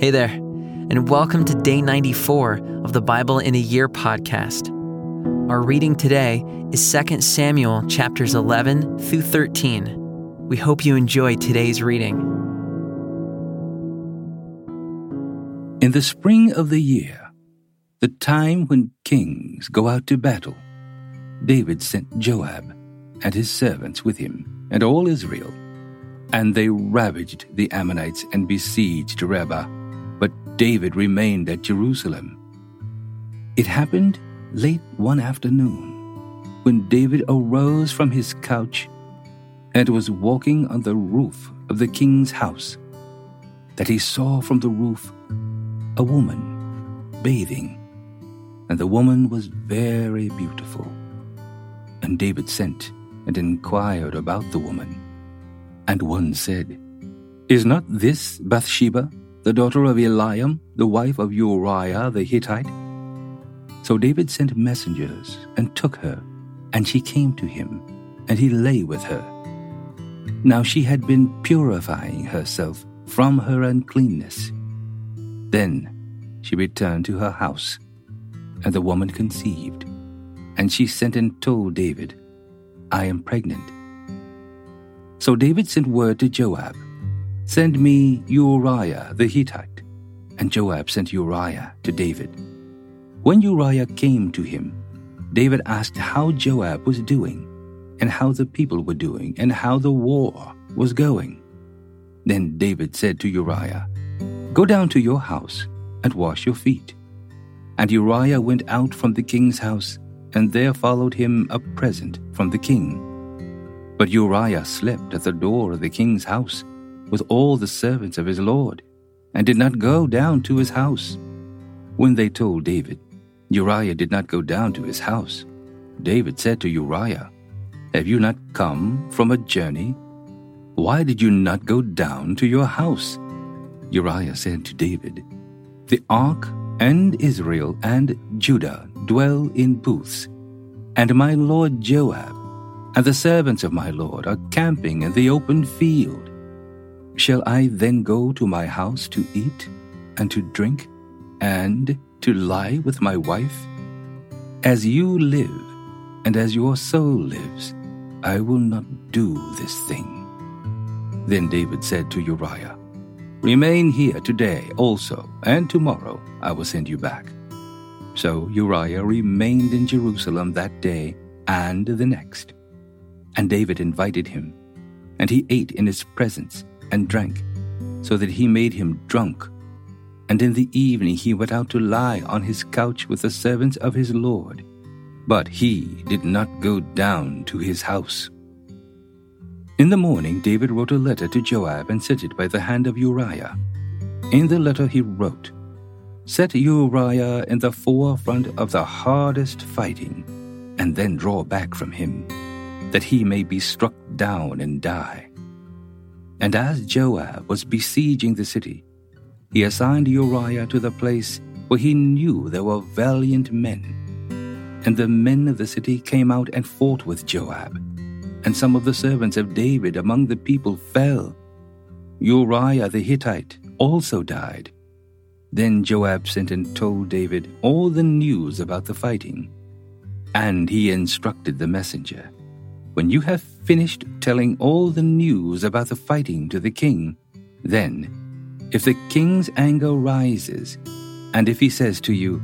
Hey there, and welcome to day 94 of the Bible in a Year podcast. Our reading today is 2 Samuel chapters 11 through 13. We hope you enjoy today's reading. In the spring of the year, the time when kings go out to battle, David sent Joab and his servants with him and all Israel, and they ravaged the Ammonites and besieged Rabbah David remained at Jerusalem. It happened late one afternoon when David arose from his couch and was walking on the roof of the king's house that he saw from the roof a woman bathing, and the woman was very beautiful. And David sent and inquired about the woman. And one said, Is not this Bathsheba? The daughter of Eliam, the wife of Uriah the Hittite. So David sent messengers and took her, and she came to him, and he lay with her. Now she had been purifying herself from her uncleanness. Then she returned to her house, and the woman conceived. And she sent and told David, I am pregnant. So David sent word to Joab Send me Uriah the Hittite. And Joab sent Uriah to David. When Uriah came to him, David asked how Joab was doing, and how the people were doing, and how the war was going. Then David said to Uriah, Go down to your house and wash your feet. And Uriah went out from the king's house, and there followed him a present from the king. But Uriah slept at the door of the king's house with all the servants of his lord, and did not go down to his house. When they told David, Uriah did not go down to his house. David said to Uriah, Have you not come from a journey? Why did you not go down to your house? Uriah said to David, The ark and Israel and Judah dwell in booths, and my lord Joab and the servants of my lord are camping in the open field. Shall I then go to my house to eat and to drink and to lie with my wife? As you live and as your soul lives, I will not do this thing. Then David said to Uriah, Remain here today also, and tomorrow I will send you back. So Uriah remained in Jerusalem that day and the next. And David invited him, and he ate in his presence and drank, so that he made him drunk. And in the evening he went out to lie on his couch with the servants of his Lord. But he did not go down to his house. In the morning David wrote a letter to Joab and sent it by the hand of Uriah. In the letter he wrote, Set Uriah in the forefront of the hardest fighting, and then draw back from him, that he may be struck down and die. And as Joab was besieging the city, he assigned Uriah to the place where he knew there were valiant men. And the men of the city came out and fought with Joab. And some of the servants of David among the people fell. Uriah the Hittite also died. Then Joab sent and told David all the news about the fighting. And he instructed the messenger when you have finished telling all the news about the fighting to the king, then, if the king's anger rises, and if he says to you,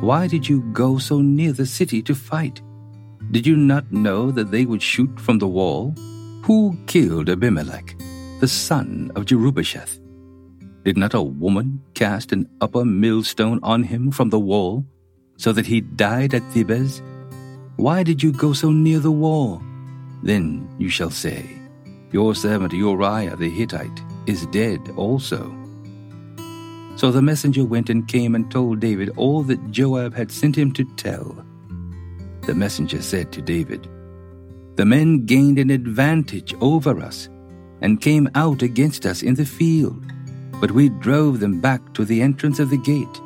Why did you go so near the city to fight? Did you not know that they would shoot from the wall? Who killed Abimelech, the son of Jerubbesheth? Did not a woman cast an upper millstone on him from the wall, so that he died at Thebez? Why did you go so near the wall? Then you shall say, Your servant Uriah the Hittite is dead also. So the messenger went and came and told David all that Joab had sent him to tell. The messenger said to David, The men gained an advantage over us and came out against us in the field, but we drove them back to the entrance of the gate.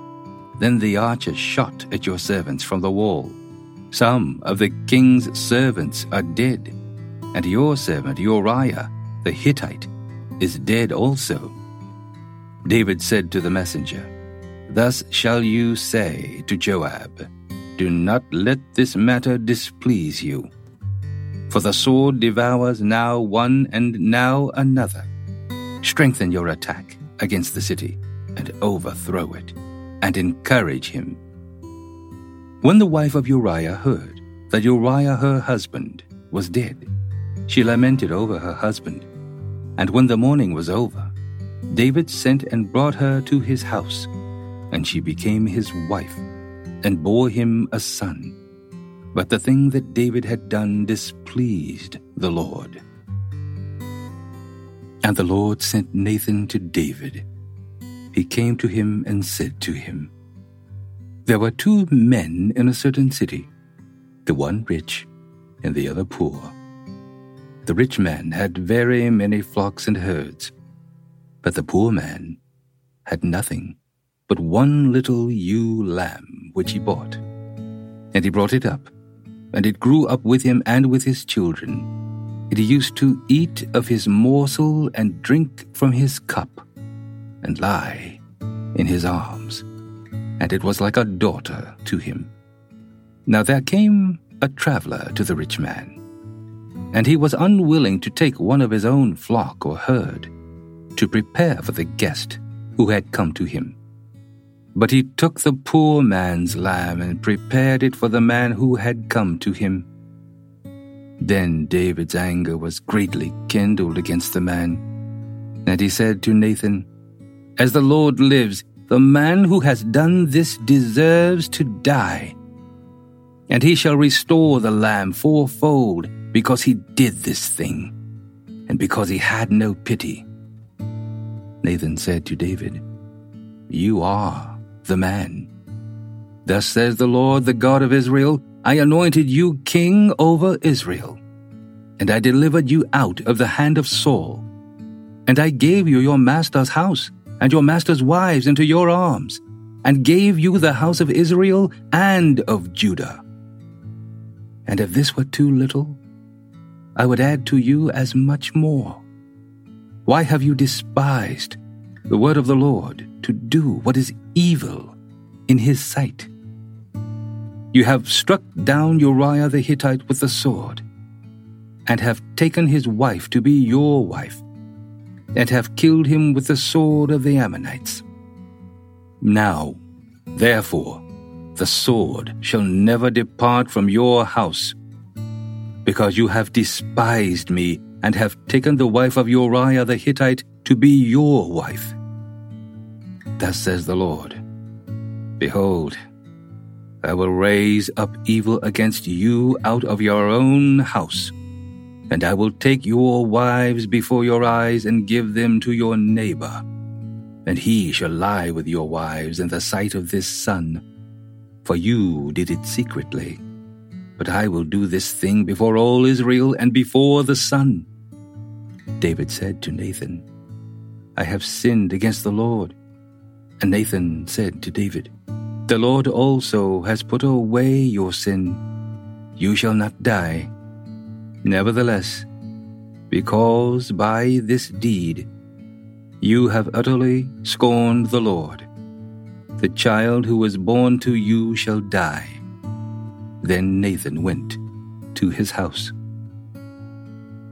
Then the archers shot at your servants from the wall. Some of the king's servants are dead and your servant Uriah the Hittite is dead also. David said to the messenger, Thus shall you say to Joab, Do not let this matter displease you. For the sword devours now one and now another. Strengthen your attack against the city and overthrow it, and encourage him. When the wife of Uriah heard that Uriah her husband was dead, she lamented over her husband. And when the mourning was over, David sent and brought her to his house, and she became his wife, and bore him a son. But the thing that David had done displeased the Lord. And the Lord sent Nathan to David. He came to him and said to him, There were two men in a certain city, the one rich and the other poor. The rich man had very many flocks and herds but the poor man had nothing but one little ewe lamb which he bought. And he brought it up, and it grew up with him and with his children. He used to eat of his morsel and drink from his cup, and lie in his arms. And it was like a daughter to him. Now there came a traveler to the rich man, and he was unwilling to take one of his own flock or herd to prepare for the guest who had come to him. But he took the poor man's lamb and prepared it for the man who had come to him. Then David's anger was greatly kindled against the man. And he said to Nathan, As the Lord lives, the man who has done this deserves to die. And he shall restore the lamb fourfold because he did this thing, and because he had no pity. Nathan said to David, You are the man. Thus says the Lord, the God of Israel, I anointed you king over Israel, and I delivered you out of the hand of Saul. And I gave you your master's house and your master's wives into your arms, and gave you the house of Israel and of Judah. And if this were too little, I would add to you as much more. Why have you despised the word of the Lord to do what is evil in his sight? You have struck down Uriah the Hittite with the sword, and have taken his wife to be your wife, and have killed him with the sword of the Ammonites. Now, therefore, the sword shall never depart from your house, because you have despised me and have taken the wife of Uriah the Hittite to be your wife. Thus says the Lord Behold, I will raise up evil against you out of your own house, and I will take your wives before your eyes and give them to your neighbor, and he shall lie with your wives in the sight of this sun, for you did it secretly. But I will do this thing before all Israel and before the sun. David said to Nathan, I have sinned against the Lord. And Nathan said to David, The Lord also has put away your sin. You shall not die. Nevertheless, because by this deed you have utterly scorned the Lord, the child who was born to you shall die. Then Nathan went to his house.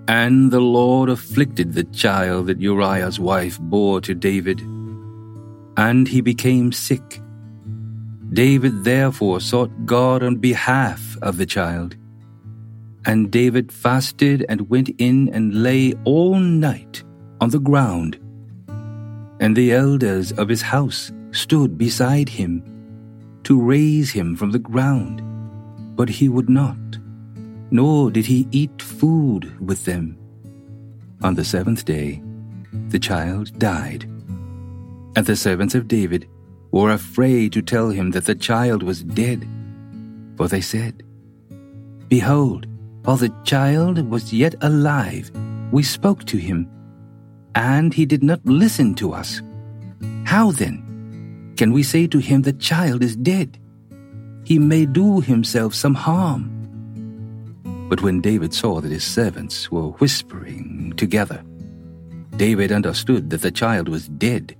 And the Lord afflicted the child that Uriah's wife bore to David, and he became sick. David therefore sought God on behalf of the child. And David fasted and went in and lay all night on the ground. And the elders of his house stood beside him to raise him from the ground, but he would not nor did he eat food with them. On the seventh day, the child died. And the servants of David were afraid to tell him that the child was dead. For they said, Behold, while the child was yet alive, we spoke to him, and he did not listen to us. How then can we say to him, The child is dead? He may do himself some harm. But when David saw that his servants were whispering together, David understood that the child was dead.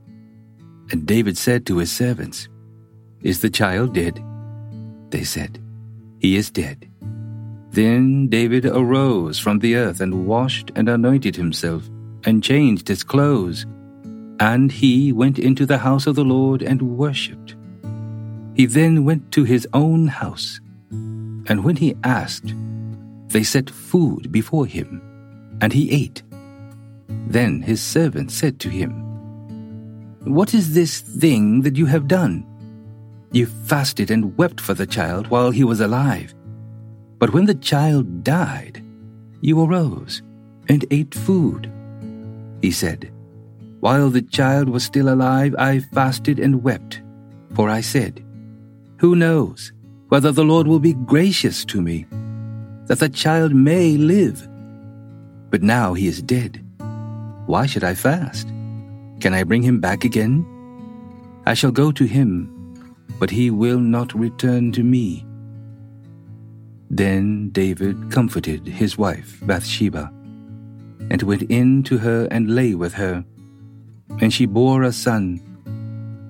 And David said to his servants, Is the child dead? They said, He is dead. Then David arose from the earth and washed and anointed himself and changed his clothes. And he went into the house of the Lord and worshipped. He then went to his own house. And when he asked, they set food before him, and he ate. Then his servant said to him, What is this thing that you have done? You fasted and wept for the child while he was alive. But when the child died, you arose and ate food. He said, While the child was still alive, I fasted and wept, for I said, Who knows whether the Lord will be gracious to me, that the child may live? But now he is dead. Why should I fast? Can I bring him back again? I shall go to him, but he will not return to me. Then David comforted his wife Bathsheba, and went in to her and lay with her. And she bore a son,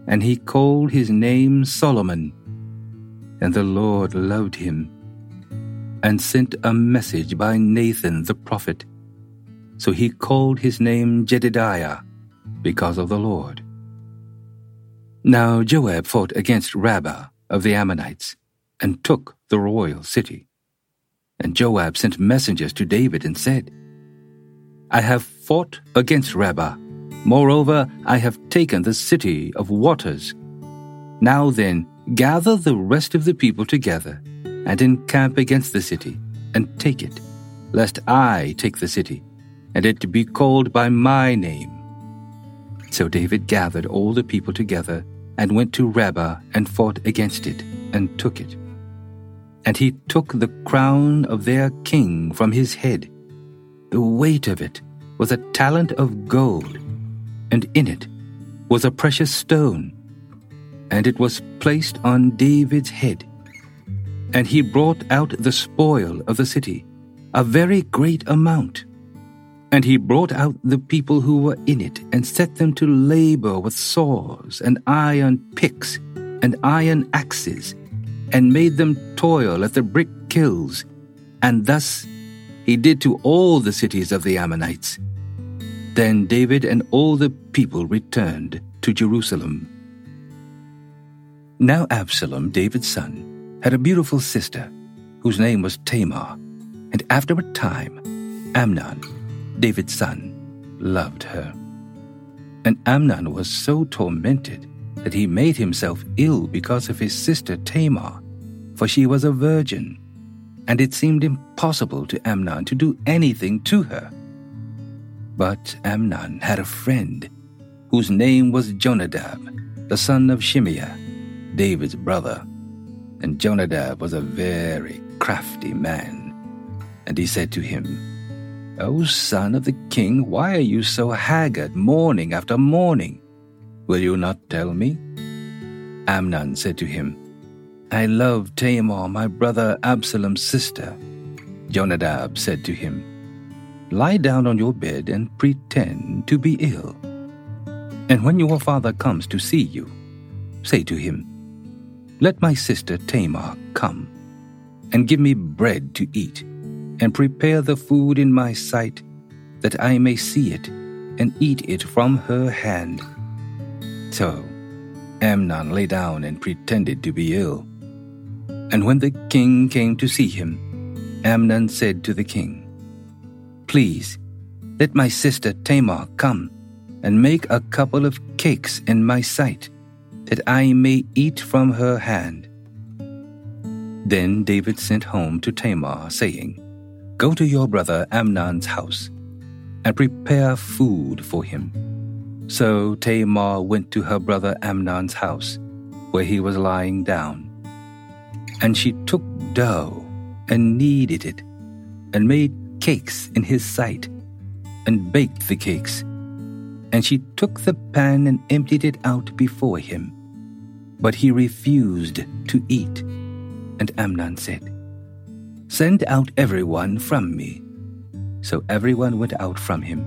and he called his name Solomon. And the Lord loved him, and sent a message by Nathan the prophet so he called his name Jedidiah, because of the Lord. Now Joab fought against Rabbah of the Ammonites, and took the royal city. And Joab sent messengers to David and said, I have fought against Rabbah. Moreover, I have taken the city of waters. Now then, gather the rest of the people together, and encamp against the city, and take it, lest I take the city and it be called by my name. So David gathered all the people together and went to Rabbah and fought against it and took it. And he took the crown of their king from his head. The weight of it was a talent of gold, and in it was a precious stone, and it was placed on David's head. And he brought out the spoil of the city, a very great amount and he brought out the people who were in it, and set them to labor with saws, and iron picks, and iron axes, and made them toil at the brick kilns. And thus he did to all the cities of the Ammonites. Then David and all the people returned to Jerusalem. Now Absalom, David's son, had a beautiful sister, whose name was Tamar, and after a time, Amnon, David's son, loved her. And Amnon was so tormented that he made himself ill because of his sister Tamar, for she was a virgin, and it seemed impossible to Amnon to do anything to her. But Amnon had a friend whose name was Jonadab, the son of Shimeah, David's brother. And Jonadab was a very crafty man. And he said to him, O son of the king, why are you so haggard morning after morning? Will you not tell me? Amnon said to him, I love Tamar, my brother Absalom's sister. Jonadab said to him, Lie down on your bed and pretend to be ill. And when your father comes to see you, say to him, Let my sister Tamar come, and give me bread to eat and prepare the food in my sight, that I may see it and eat it from her hand. So Amnon lay down and pretended to be ill. And when the king came to see him, Amnon said to the king, Please, let my sister Tamar come and make a couple of cakes in my sight, that I may eat from her hand. Then David sent home to Tamar, saying, Go to your brother Amnon's house and prepare food for him. So Tamar went to her brother Amnon's house, where he was lying down. And she took dough and kneaded it, and made cakes in his sight, and baked the cakes. And she took the pan and emptied it out before him. But he refused to eat. And Amnon said, Send out everyone from me. So everyone went out from him.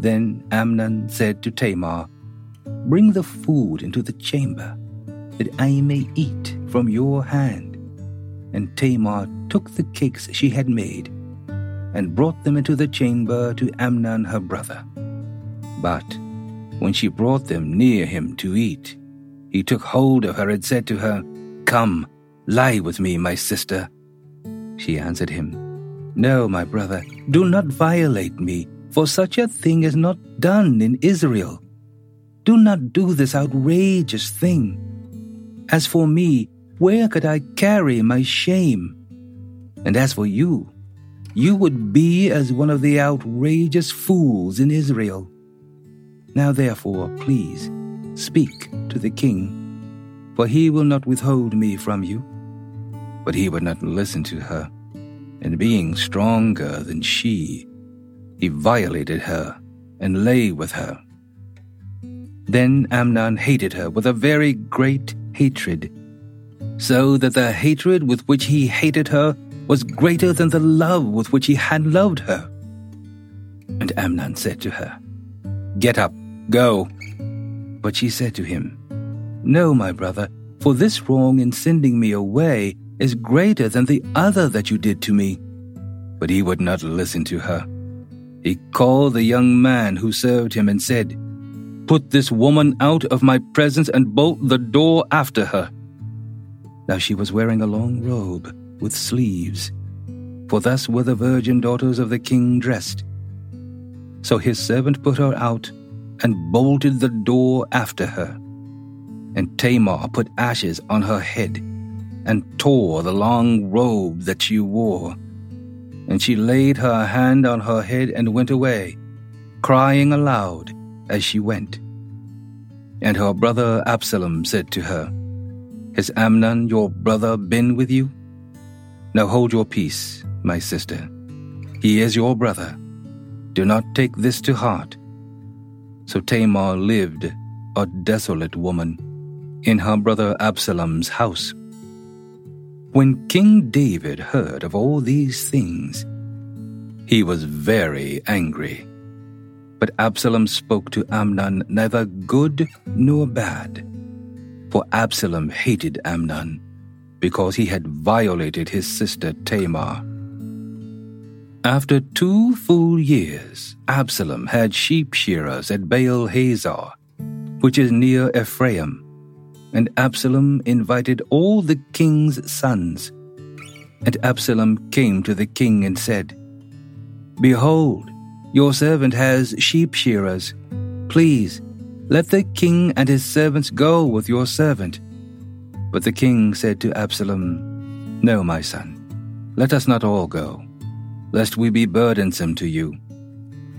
Then Amnon said to Tamar, Bring the food into the chamber, that I may eat from your hand. And Tamar took the cakes she had made, and brought them into the chamber to Amnon her brother. But when she brought them near him to eat, he took hold of her and said to her, Come, lie with me, my sister. She answered him, No, my brother, do not violate me, for such a thing is not done in Israel. Do not do this outrageous thing. As for me, where could I carry my shame? And as for you, you would be as one of the outrageous fools in Israel. Now therefore, please, speak to the king, for he will not withhold me from you. But he would not listen to her, and being stronger than she, he violated her and lay with her. Then Amnon hated her with a very great hatred, so that the hatred with which he hated her was greater than the love with which he had loved her. And Amnon said to her, Get up, go. But she said to him, No, my brother, for this wrong in sending me away is greater than the other that you did to me. But he would not listen to her. He called the young man who served him and said, Put this woman out of my presence and bolt the door after her. Now she was wearing a long robe with sleeves, for thus were the virgin daughters of the king dressed. So his servant put her out and bolted the door after her. And Tamar put ashes on her head and tore the long robe that she wore. And she laid her hand on her head and went away, crying aloud as she went. And her brother Absalom said to her, Has Amnon your brother been with you? Now hold your peace, my sister. He is your brother. Do not take this to heart. So Tamar lived, a desolate woman, in her brother Absalom's house. When King David heard of all these things, he was very angry. But Absalom spoke to Amnon neither good nor bad. For Absalom hated Amnon, because he had violated his sister Tamar. After two full years, Absalom had sheep shearers at Baal Hazor, which is near Ephraim, and Absalom invited all the king's sons. And Absalom came to the king and said, Behold, your servant has sheep shearers. Please, let the king and his servants go with your servant. But the king said to Absalom, No, my son, let us not all go, lest we be burdensome to you.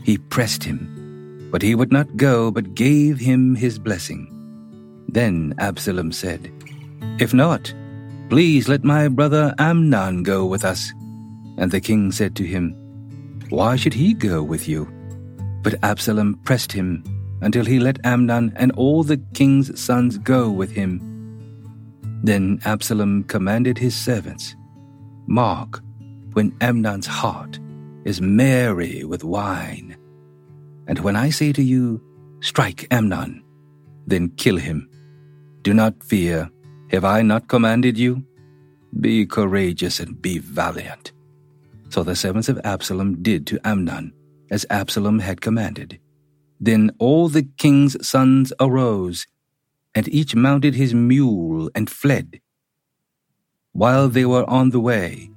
He pressed him, but he would not go, but gave him his blessing. Then Absalom said, If not, please let my brother Amnon go with us. And the king said to him, Why should he go with you? But Absalom pressed him until he let Amnon and all the king's sons go with him. Then Absalom commanded his servants, Mark when Amnon's heart is merry with wine. And when I say to you, Strike Amnon, then kill him. Do not fear. Have I not commanded you? Be courageous and be valiant. So the servants of Absalom did to Amnon as Absalom had commanded. Then all the king's sons arose, and each mounted his mule and fled. While they were on the way,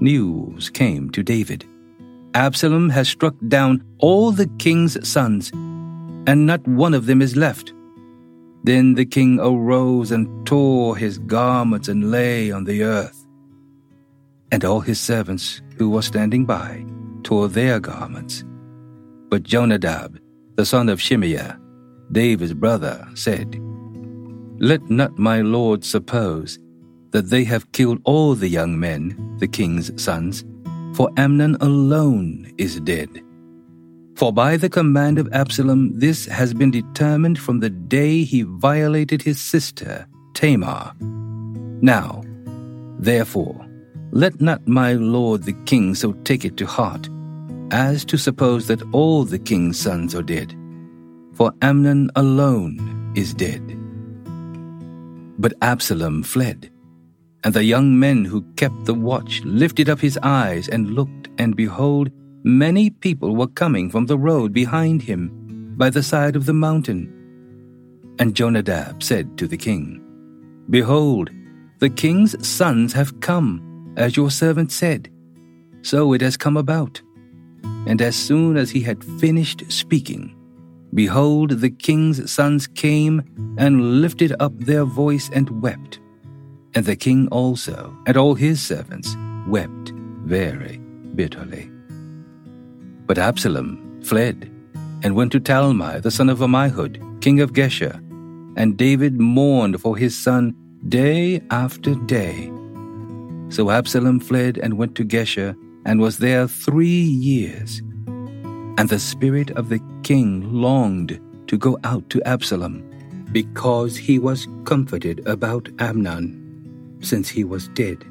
news came to David. Absalom has struck down all the king's sons, and not one of them is left. Then the king arose and tore his garments and lay on the earth. And all his servants who were standing by tore their garments. But Jonadab, the son of Shimeah, David's brother, said, Let not my lord suppose that they have killed all the young men, the king's sons, for Amnon alone is dead. For by the command of Absalom, this has been determined from the day he violated his sister, Tamar. Now, therefore, let not my lord the king so take it to heart, as to suppose that all the king's sons are dead. For Amnon alone is dead. But Absalom fled, and the young men who kept the watch lifted up his eyes and looked, and behold, many people were coming from the road behind him by the side of the mountain. And Jonadab said to the king, Behold, the king's sons have come, as your servant said. So it has come about. And as soon as he had finished speaking, behold, the king's sons came and lifted up their voice and wept. And the king also, and all his servants, wept very bitterly. But Absalom fled and went to Talmai, the son of Ammihud, king of Geshur. And David mourned for his son day after day. So Absalom fled and went to Geshur and was there three years. And the spirit of the king longed to go out to Absalom, because he was comforted about Amnon, since he was dead.